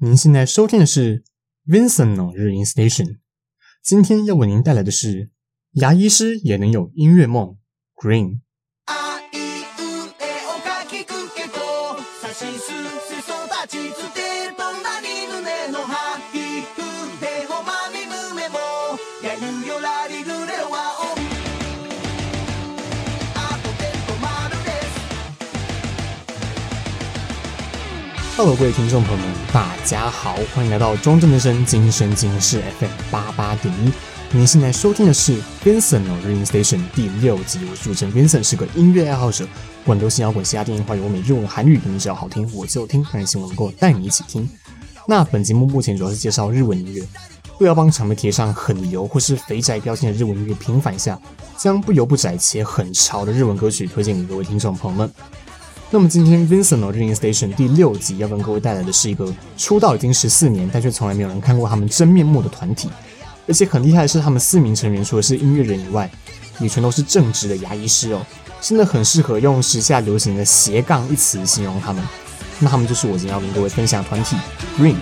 您现在收听的是 Vincent 日音 Station，今天要为您带来的是牙医师也能有音乐梦 Green。Hello，各位听众朋友们，大家好，欢迎来到庄正之声今生今世 FM 八八点一。您现在收听的是 Vincent 日音 Station 第六集。我是主持人 Vincent，是个音乐爱好者，不管流行摇滚、嘻哈、电音、华语、欧美、日文、韩语，你只要好听我就听。很希望能够带你一起听。那本节目目前主要是介绍日文音乐，不要帮常被贴上很油或是肥宅标签的日文音乐平反一下，将不油不宅且很潮的日文歌曲推荐给各位听众朋友们。那么今天 Vincent の Rainy Station 第六集要跟各位带来的是一个出道已经十四年，但却从来没有人看过他们真面目的团体，而且很厉害的是，他们四名成员除了是音乐人以外，也全都是正直的牙医师哦，真的很适合用时下流行的斜杠一词形容他们。那他们就是我今天要跟各位分享的团体 Green。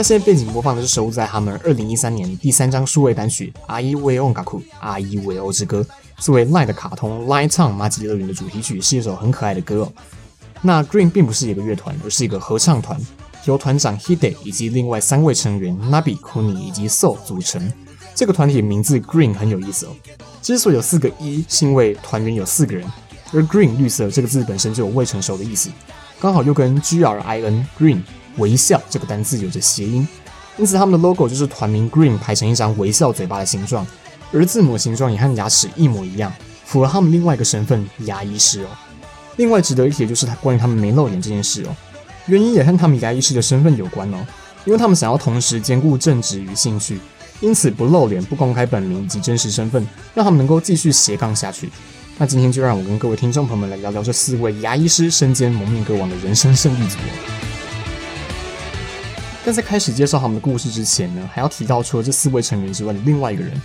那现在背景播放的是收录在他们二零一三年第三张数位单曲《爱は音楽》《爱は音乐之歌》作为 LINE 的卡通 LINE TOWN 麻吉乐园的主题曲，是一首很可爱的歌哦。那 Green 并不是一个乐团，而是一个合唱团，由团长 Hide 以及另外三位成员 Nabi、Kuni 以及 sol 组成。这个团体名字 Green 很有意思哦。之所以有四个一，是因为团员有四个人，而 Green 绿色这个字本身就有未成熟的意思，刚好又跟 G R I N Green。微笑这个单字有着谐音，因此他们的 logo 就是团名 Green 排成一张微笑嘴巴的形状，而字母形状也和牙齿一模一样，符合他们另外一个身份牙医师哦。另外值得一提的就是他关于他们没露脸这件事哦，原因也和他们牙医师的身份有关哦，因为他们想要同时兼顾正职与兴趣，因此不露脸、不公开本名以及真实身份，让他们能够继续斜杠下去。那今天就让我跟各位听众朋友们来聊聊这四位牙医师身兼蒙面歌王的人生胜利组。但在开始介绍他们的故事之前呢，还要提到除了这四位成员之外的另外一个人。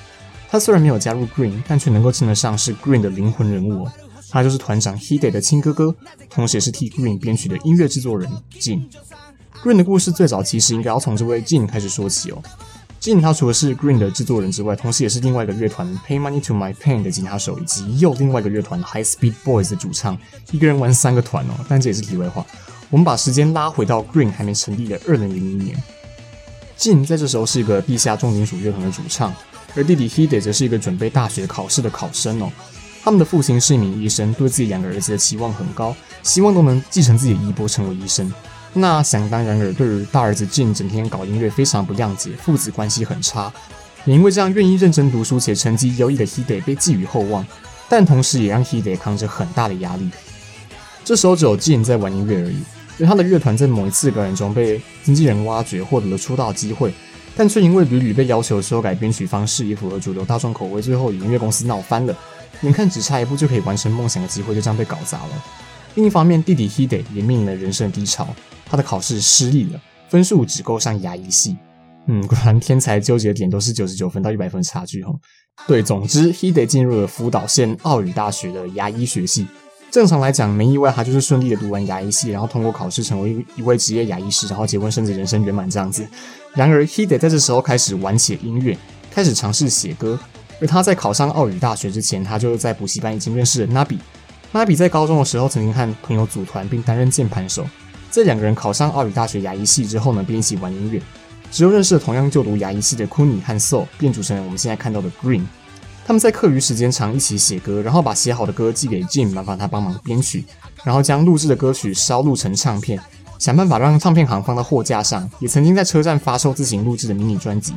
他虽然没有加入 Green，但却能够称得上是 Green 的灵魂人物哦。他就是团长 Hide 的亲哥哥，同时也是替 Green 编曲的音乐制作人 Jin。Green 的故事最早其实应该要从这位 Jin 开始说起哦。Jin 他除了是 Green 的制作人之外，同时也是另外一个乐团 Pay Money to My Pain 的吉他手，以及又另外一个乐团 High Speed Boys 的主唱，一个人玩三个团哦。但这也是题外话。我们把时间拉回到 Green 还没成立的二零零一年，Jin 在这时候是一个地下重金属乐团的主唱，而弟弟 Hide 则是一个准备大学考试的考生哦。他们的父亲是一名医生，对自己两个儿子的期望很高，希望都能继承自己的衣钵成为医生。那想当然尔，对于大儿子 Jin 整天搞音乐非常不谅解，父子关系很差。也因为这样，愿意认真读书且成绩优异的 Hide 被寄予厚望，但同时也让 Hide 扛着很大的压力。这时候只有 Jin 在玩音乐而已。因为他的乐团在某一次表演中被经纪人挖掘，获得了出道机会，但却因为屡屡被要求修改编曲方式以符合主流大众口味，最后与音乐公司闹翻了。眼看只差一步就可以完成梦想的机会，就这样被搞砸了。另一方面，弟弟 Hide 也面临了人生的低潮，他的考试失利了，分数只够上牙医系。嗯，果然天才纠结的点都是九十九分到一百分差距哈。对，总之 Hide 进入了福岛县奥羽大学的牙医学系。正常来讲，没意外，他就是顺利的读完牙医系，然后通过考试成为一位职业牙医师，然后结婚生子，人生圆满这样子。然而，Hide 在这时候开始玩起音乐，开始尝试写歌。而他在考上奥羽大学之前，他就在补习班已经认识了 Nabi。Nabi 在高中的时候曾经和朋友组团并担任键盘手。在两个人考上奥羽大学牙医系之后呢，便一起玩音乐。之后认识了同样就读牙医系的 Kuni 和 So，便组成了我们现在看到的 Green。他们在课余时间常一起写歌，然后把写好的歌寄给 Jim，麻烦他帮忙编曲，然后将录制的歌曲烧录成唱片，想办法让唱片行放到货架上。也曾经在车站发售自行录制的迷你专辑。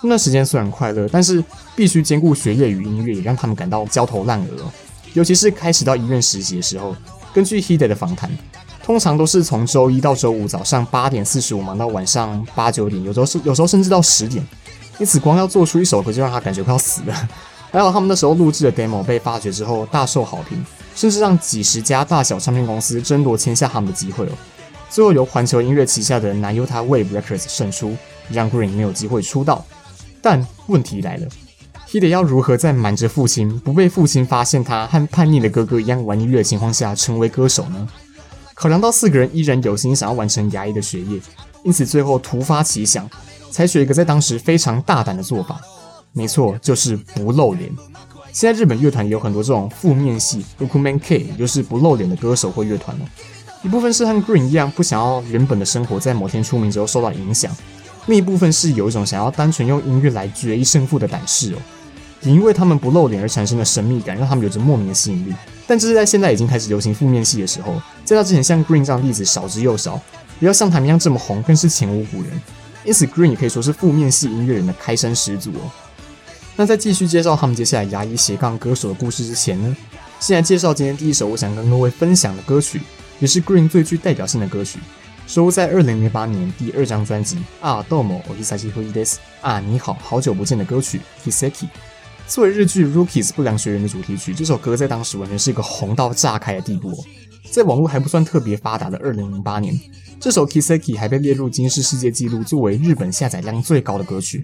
那段时间虽然快乐，但是必须兼顾学业与音乐，也让他们感到焦头烂额。尤其是开始到医院实习的时候，根据 Hide 的访谈，通常都是从周一到周五早上八点四十五忙到晚上八九点，有时候是有时候甚至到十点，因此光要做出一首歌就让他感觉快要死了。还好他们那时候录制的 demo 被发掘之后大受好评，甚至让几十家大小唱片公司争夺签下他们的机会哦。最后由环球音乐旗下的 Nayota Wave Records 胜出，让 Green 没有机会出道。但问题来了 Hide 要如何在瞒着父亲、不被父亲发现他和叛逆的哥哥一样玩音乐的情况下成为歌手呢？考量到四个人依然有心想要完成牙医的学业，因此最后突发奇想，采取一个在当时非常大胆的做法。没错，就是不露脸。现在日本乐团也有很多这种负面系 Ukmen K，也就是不露脸的歌手或乐团哦。一部分是和 Green 一样，不想要原本的生活在某天出名之后受到影响；另一部分是有一种想要单纯用音乐来决一胜负的胆识哦。也因为他们不露脸而产生的神秘感，让他们有着莫名的吸引力。但这是在现在已经开始流行负面系的时候，在他之前像 Green 这样的例子少之又少，不要像他们一样这么红更是前无古人。因此，Green 也可以说是负面系音乐人的开山始祖哦。那在继续介绍他们接下来牙医斜杠歌手的故事之前呢，先来介绍今天第一首我想跟各位分享的歌曲，也是 Green 最具代表性的歌曲，收录在二零零八年第二张专辑《啊どうもお久しぶりです》啊你好，好久不见的歌曲《Kiseki》。作为日剧《Rookies 不良学员》的主题曲，这首歌在当时完全是一个红到炸开的地步哦。在网络还不算特别发达的二零零八年，这首《Kiseki》还被列入金氏世界纪录，作为日本下载量最高的歌曲。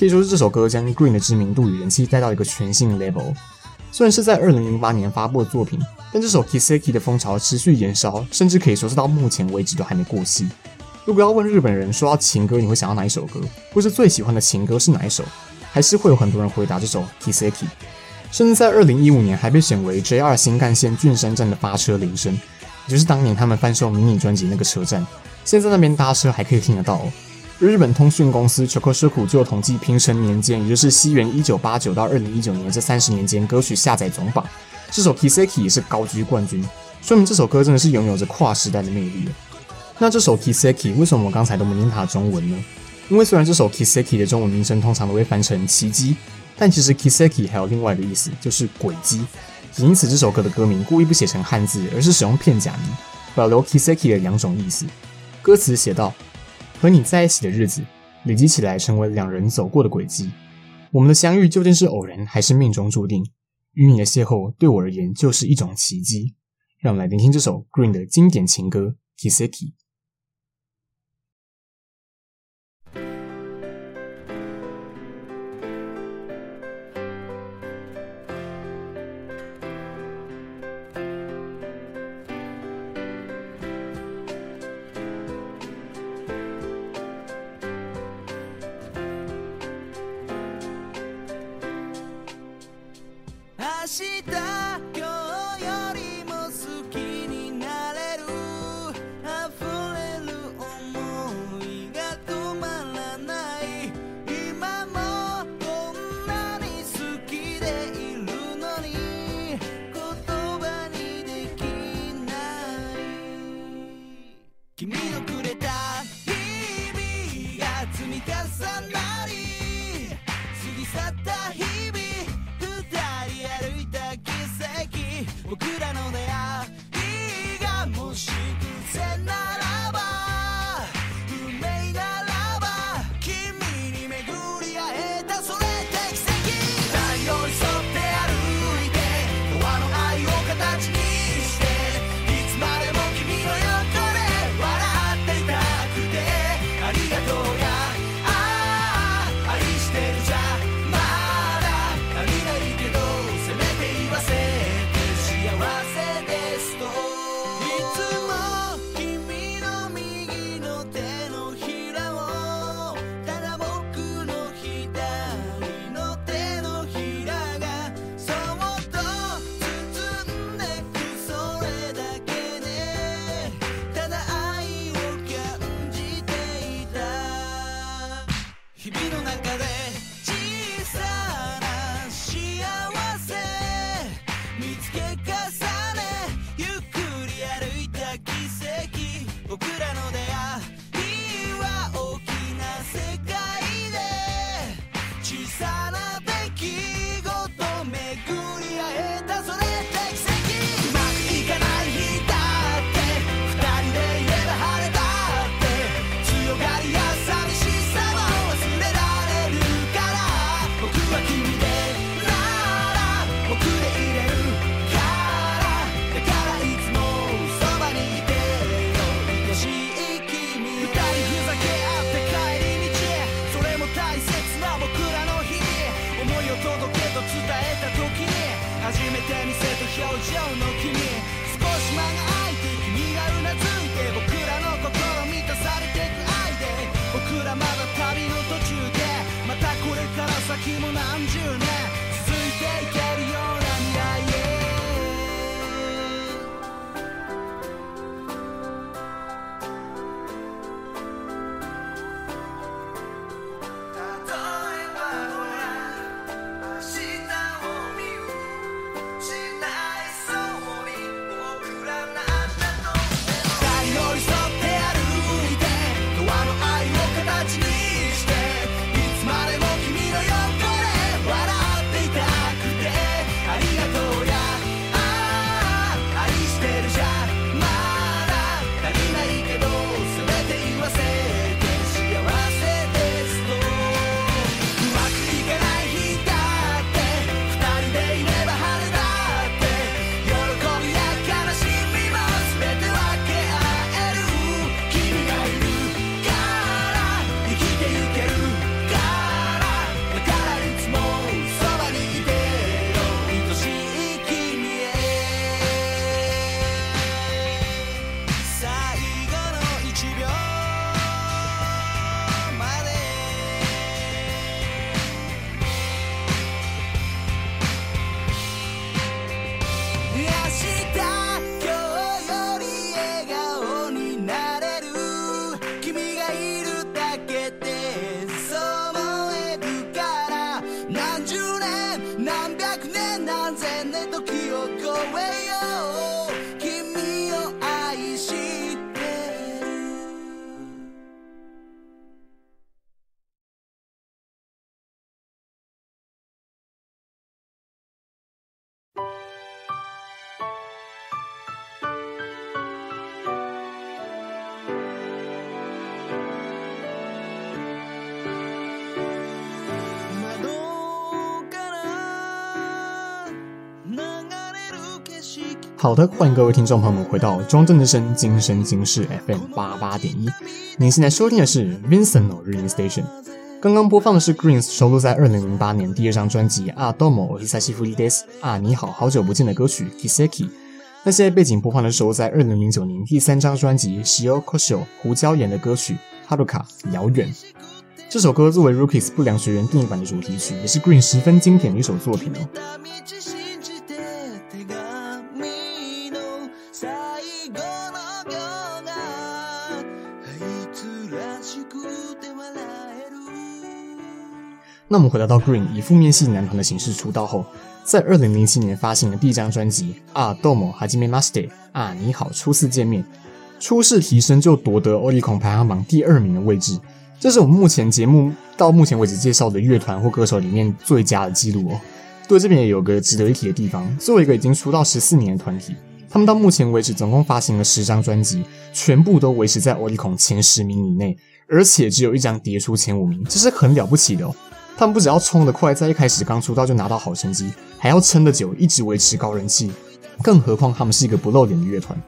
可以说是这首歌将 Green 的知名度与人气带到一个全新的 level。虽然是在二零零八年发布的作品，但这首 Kiseki 的风潮持续延烧，甚至可以说是到目前为止都还没过气。如果要问日本人说到情歌，你会想到哪一首歌，或是最喜欢的情歌是哪一首，还是会有很多人回答这首 Kiseki。甚至在二零一五年还被选为 JR 新干线郡山站的发车铃声，也就是当年他们贩售迷你专辑那个车站，现在那边搭车还可以听得到哦。日本通讯公司 c h o k o s h o k u 就统计平成年间，也就是西元一九八九到二零一九年这三十年间歌曲下载总榜，这首 Kiseki 也是高居冠军，说明这首歌真的是拥有着跨时代的魅力。那这首 Kiseki 为什么我刚才都没念它中文呢？因为虽然这首 Kiseki 的中文名称通常都会翻成奇迹，但其实 Kiseki 还有另外一个意思，就是轨迹。因此这首歌的歌名故意不写成汉字，而是使用片假名，保留 Kiseki 的两种意思。歌词写道。和你在一起的日子累积起来，成为两人走过的轨迹。我们的相遇究竟是偶然，还是命中注定？与你的邂逅，对我而言就是一种奇迹。让我们来聆听这首 Green 的经典情歌《Kiseki》。好的，欢迎各位听众朋友们回到庄正之声今生今世 FM 八八点一。您现在收听的是 Vincent 日音 Station。刚刚播放的是 Green 收录在二零零八年第二张专辑《啊，Domo i s a s i f u i Des》啊，你好，好久不见的歌曲 Kiseki。那些背景播放的时候，在二零零九年第三张专辑《Shio Kosho》胡椒盐的歌曲《Haruka 遥远》。这首歌作为 Rookies 不良学园电影版的主题曲，也是 Green 十分经典的一首作品哦。那我们回来到 Green 以负面系男团的形式出道后，在二零零七年发行的第一张专辑《啊，Domo h a j i m e m a s t e》啊，你好，初次见面，初试啼声就夺得 Oricon 排行榜第二名的位置，这是我们目前节目到目前为止介绍的乐团或歌手里面最佳的记录哦。对，这边也有个值得一提的地方，作为一个已经出道十四年的团体，他们到目前为止总共发行了十张专辑，全部都维持在 Oricon 前十名以内，而且只有一张跌出前五名，这是很了不起的哦。他们不只要冲得快，在一开始刚出道就拿到好成绩，还要撑得久，一直维持高人气。更何况他们是一个不露脸的乐团，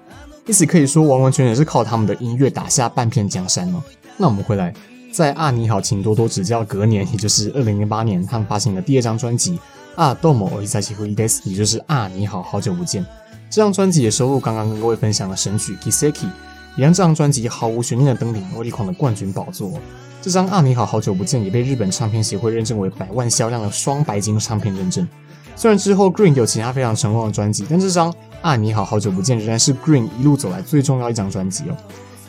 因此可以说完完全全是靠他们的音乐打下半片江山哦。那我们回来，在啊你好，请多多指教。隔年，也就是二零零八年，他们发行了第二张专辑《啊 Domo o Hisashifuri desu》，也就是啊你好，好久不见。这张专辑也收录刚刚跟各位分享的神曲《Kiseki》，也让这张专辑毫无悬念的登顶 Oricon 的冠军宝座。这张《啊你好，好久不见》也被日本唱片协会认证为百万销量的双白金唱片认证。虽然之后 Green 有其他非常成功的专辑，但这张《啊你好，好久不见》仍然是 Green 一路走来最重要一张专辑哦。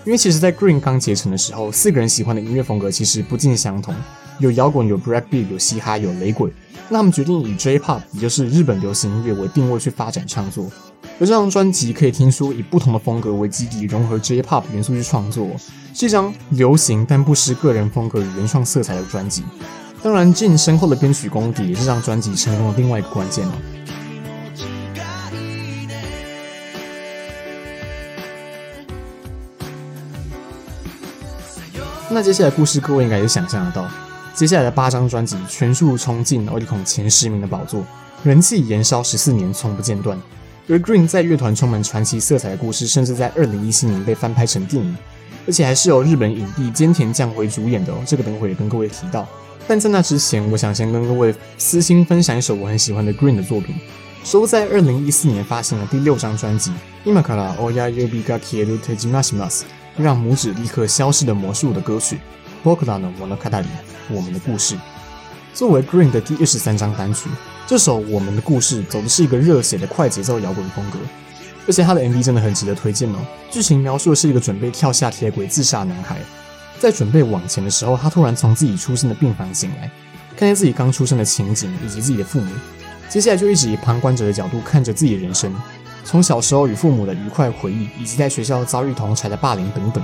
因为其实，在 Green 刚结成的时候，四个人喜欢的音乐风格其实不尽相同，有摇滚，有 Breakbeat，有嘻哈，有雷鬼。那他们决定以 J-Pop，也就是日本流行音乐为定位去发展创作。而这张专辑可以听说以不同的风格为基底，融合 J-Pop 元素去创作。是一张流行但不失个人风格与原创色彩的专辑。当然，Jin 深厚的编曲功底也是这张专辑成功的另外一个关键。那接下来故事，各位应该也想象得到，接下来的八张专辑全数冲进 Oricon 前十名的宝座，人气延烧十四年，从不间断。而 Green 在乐团充满传奇色彩的故事，甚至在二零一七年被翻拍成电影。而且还是由日本影帝菅田将洄主演的哦，这个等会也跟各位提到。但在那之前，我想先跟各位私心分享一首我很喜欢的 Green 的作品，收录在二零一四年发行的第六张专辑《今から亲指が消える手缔まします》，让拇指立刻消失的魔术的歌曲《仆らの物语》，我们的故事。 作为 Green 的第二十三张单曲，这首《我们的故事》走的是一个热血的快节奏摇滚风格。而且他的 MV 真的很值得推荐哦。剧情描述的是一个准备跳下铁轨自杀的男孩，在准备往前的时候，他突然从自己出生的病房醒来，看见自己刚出生的情景以及自己的父母。接下来就一直以旁观者的角度看着自己的人生，从小时候与父母的愉快回忆，以及在学校遭遇同侪的霸凌等等，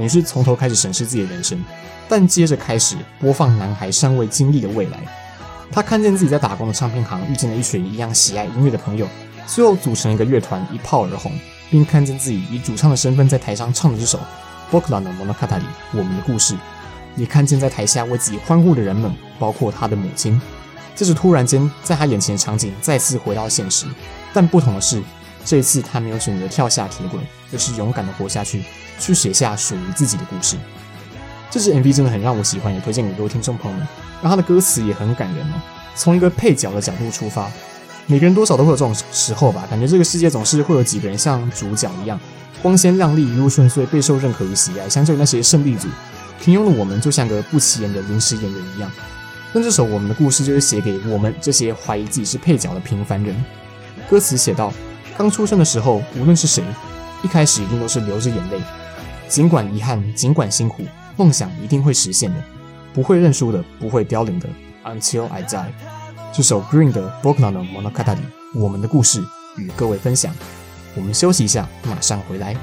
等于是从头开始审视自己的人生。但接着开始播放男孩尚未经历的未来，他看见自己在打工的唱片行遇见了一群一样喜爱音乐的朋友。最后组成一个乐团，一炮而红，并看见自己以主唱的身份在台上唱的这首《仆らの物语》我们的故事，也看见在台下为自己欢呼的人们，包括他的母亲。这时突然间，在他眼前的场景再次回到现实，但不同的是，这一次他没有选择跳下铁轨，而是勇敢的活下去，去写下属于自己的故事。这支 MV 真的很让我喜欢，也推荐给各位听众朋友们。而他的歌词也很感人哦，从一个配角的角度出发。每个人多少都会有这种时候吧，感觉这个世界总是会有几个人像主角一样，光鲜亮丽、一路顺遂、备受认可与喜爱。相较于那些胜利组，平庸的我们就像个不起眼的临时演员一样。那这首我们的故事就是写给我们这些怀疑自己是配角的平凡人。歌词写道：刚出生的时候，无论是谁，一开始一定都是流着眼泪。尽管遗憾，尽管辛苦，梦想一定会实现的，不会认输的，不会凋零的。Until I die。这首 Green 的《Bokan no Monokatachi》，我们的故事与各位分享。我们休息一下，马上回来。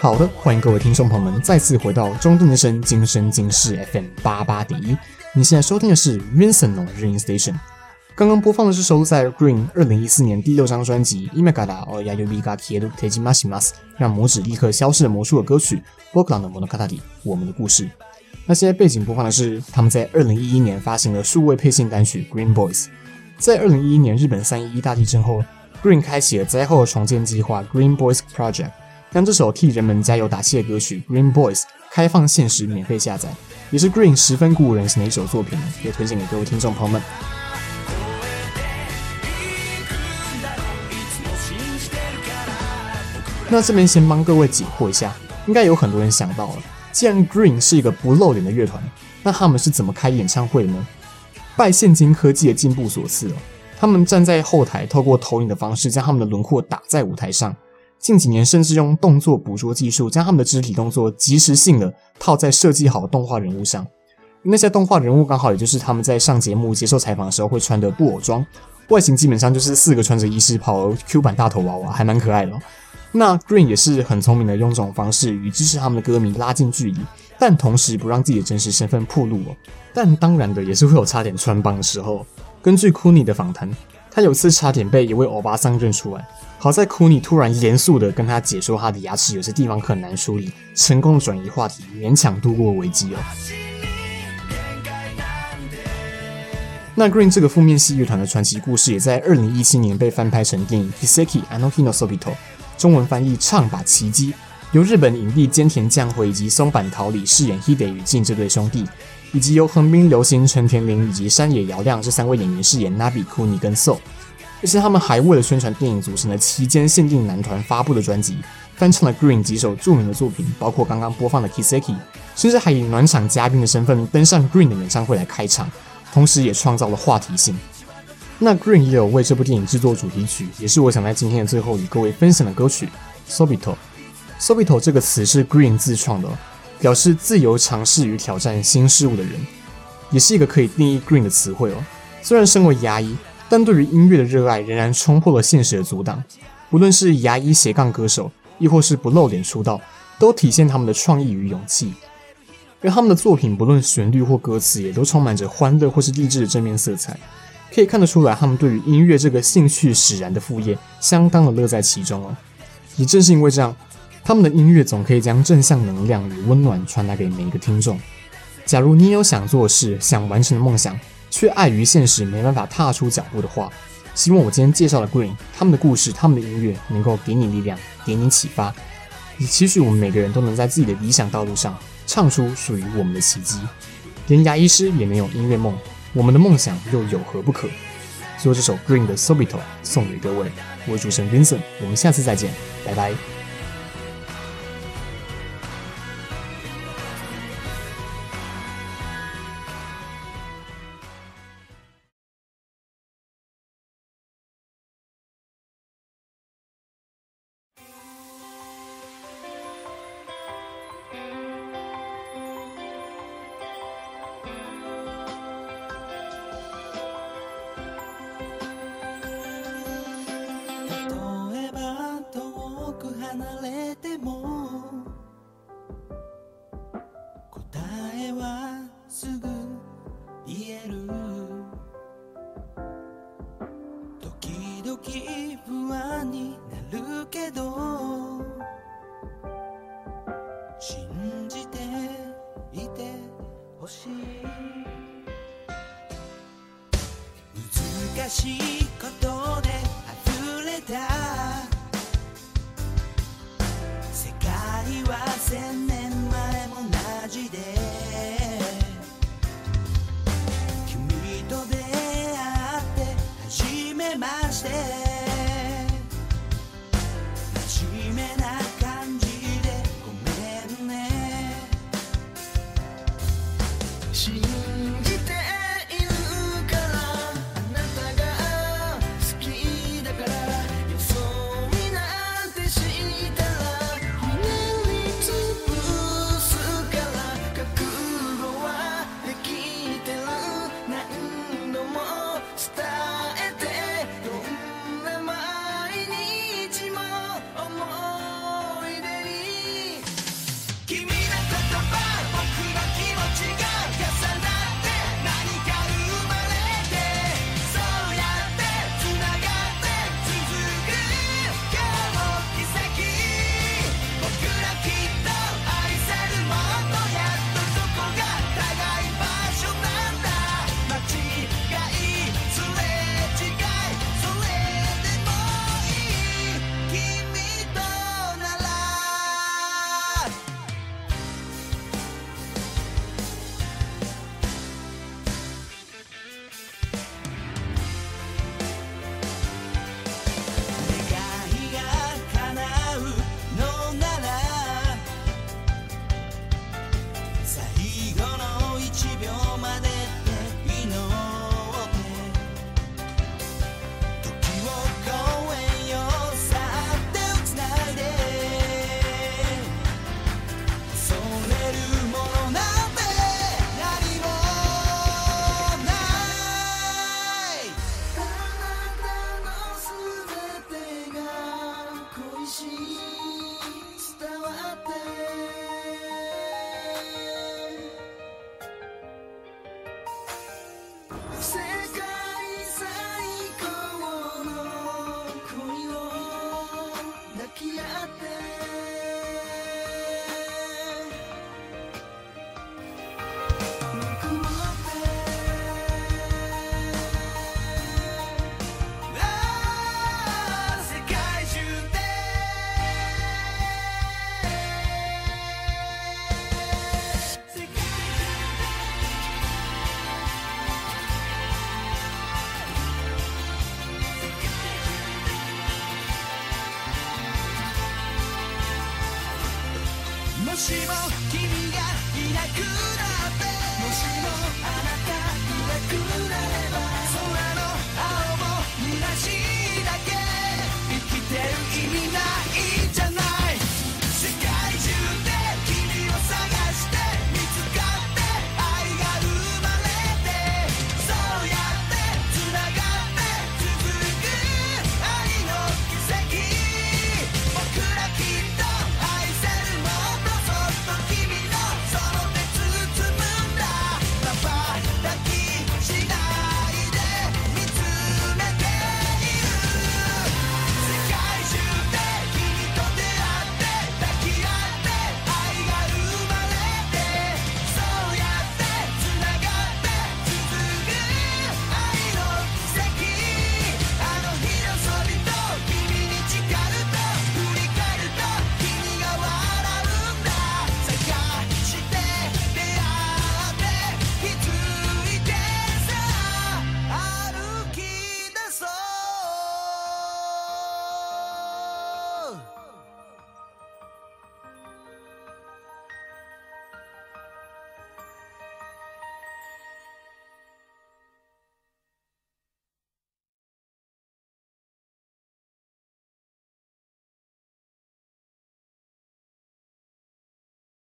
好的，欢迎各位听众朋友们再次回到中正之声今生今世 FM 八八点一。你现在收听的是 Vincent 的日音 Station。刚刚播放的是收录在 Green 二零一四年第六张专辑《Imagada o Yayoi ga Kieru Tejimashimasu》让拇指立刻消失的魔术的歌曲《Bokuran no Monogatari》我们的故事。那现在背景播放的是他们在二零一一年发行的数位配信单曲《Green Boys》。在二零一一年日本三一一大地震后，Green 开启了灾后重建计划 Green Boys Project。让这首替人们加油打气的歌曲《Green Boys》开放限时免费下载，也是 Green 十分鼓舞人心的一首作品，也推荐给各位听众朋友们。那这边先帮各位解惑一下，应该有很多人想到了，既然 Green 是一个不露脸的乐团，那他们是怎么开演唱会的呢？拜现今科技的进步所赐哦，他们站在后台，透过投影的方式将他们的轮廓打在舞台上。近几年，甚至用动作捕捉技术，将他们的肢体动作即时性的套在设计好的动画人物上。那些动画人物刚好也就是他们在上节目接受采访的时候会穿的布偶装，外形基本上就是四个穿着医师袍 Q 版大头娃娃，还蛮可爱的。那 Green 也是很聪明的，用这种方式与支持他们的歌迷拉近距离，但同时不让自己的真实身份暴露哦。但当然的，也是会有差点穿帮的时候。根据 Kuni 的访谈，他有次差点被一位欧巴桑认出来。好在库尼突然严肃地跟他解说他的牙齿有些地方很难处理，成功的转移话题，勉强度过危机哦。那 Green 这个负面系乐团的传奇故事，也在二零一七年被翻拍成电影《Hiseki Anoki no Sobito》，中文翻译《唱吧奇迹》，由日本影帝菅田将晖以及松坂桃李饰演 Hide 与静这对兄弟，以及由横滨流星、陈田伶以及山野遥亮这三位演员饰演 Nabi、Kuni 跟 So。而且他们还为了宣传电影，组成了期间限定男团发布的专辑，翻唱了 Green 几首著名的作品，包括刚刚播放的 Kiseki，甚至还以暖场嘉宾的身份登上 Green 的演唱会来开场，同时也创造了话题性。那 Green 也有为这部电影制作主题曲，也是我想在今天的最后与各位分享的歌曲 Sobito。Sobito 这个词是 Green 自创的，表示自由尝试与挑战新事物的人，也是一个可以定义 Green 的词汇哦。虽然身为牙医。但对于音乐的热爱仍然冲破了现实的阻挡。无论是牙医斜杠歌手，亦或是不露脸出道，都体现他们的创意与勇气。而他们的作品，不论旋律或歌词，也都充满着欢乐或是励志的正面色彩。可以看得出来，他们对于音乐这个兴趣使然的副业，相当的乐在其中哦。也正是因为这样，他们的音乐总可以将正向能量与温暖传达给每一个听众。假如你有想做的事，想完成的梦想，却碍于现实没办法踏出脚步的话，希望我今天介绍的 Green 他们的故事、他们的音乐能够给你力量，给你启发，也期许我们每个人都能在自己的理想道路上唱出属于我们的奇迹。连牙医师也没有音乐梦，我们的梦想又有何不可？最后这首 Green 的 Sobito 送给各位，我是主持人 Vincent，我们下次再见，拜拜。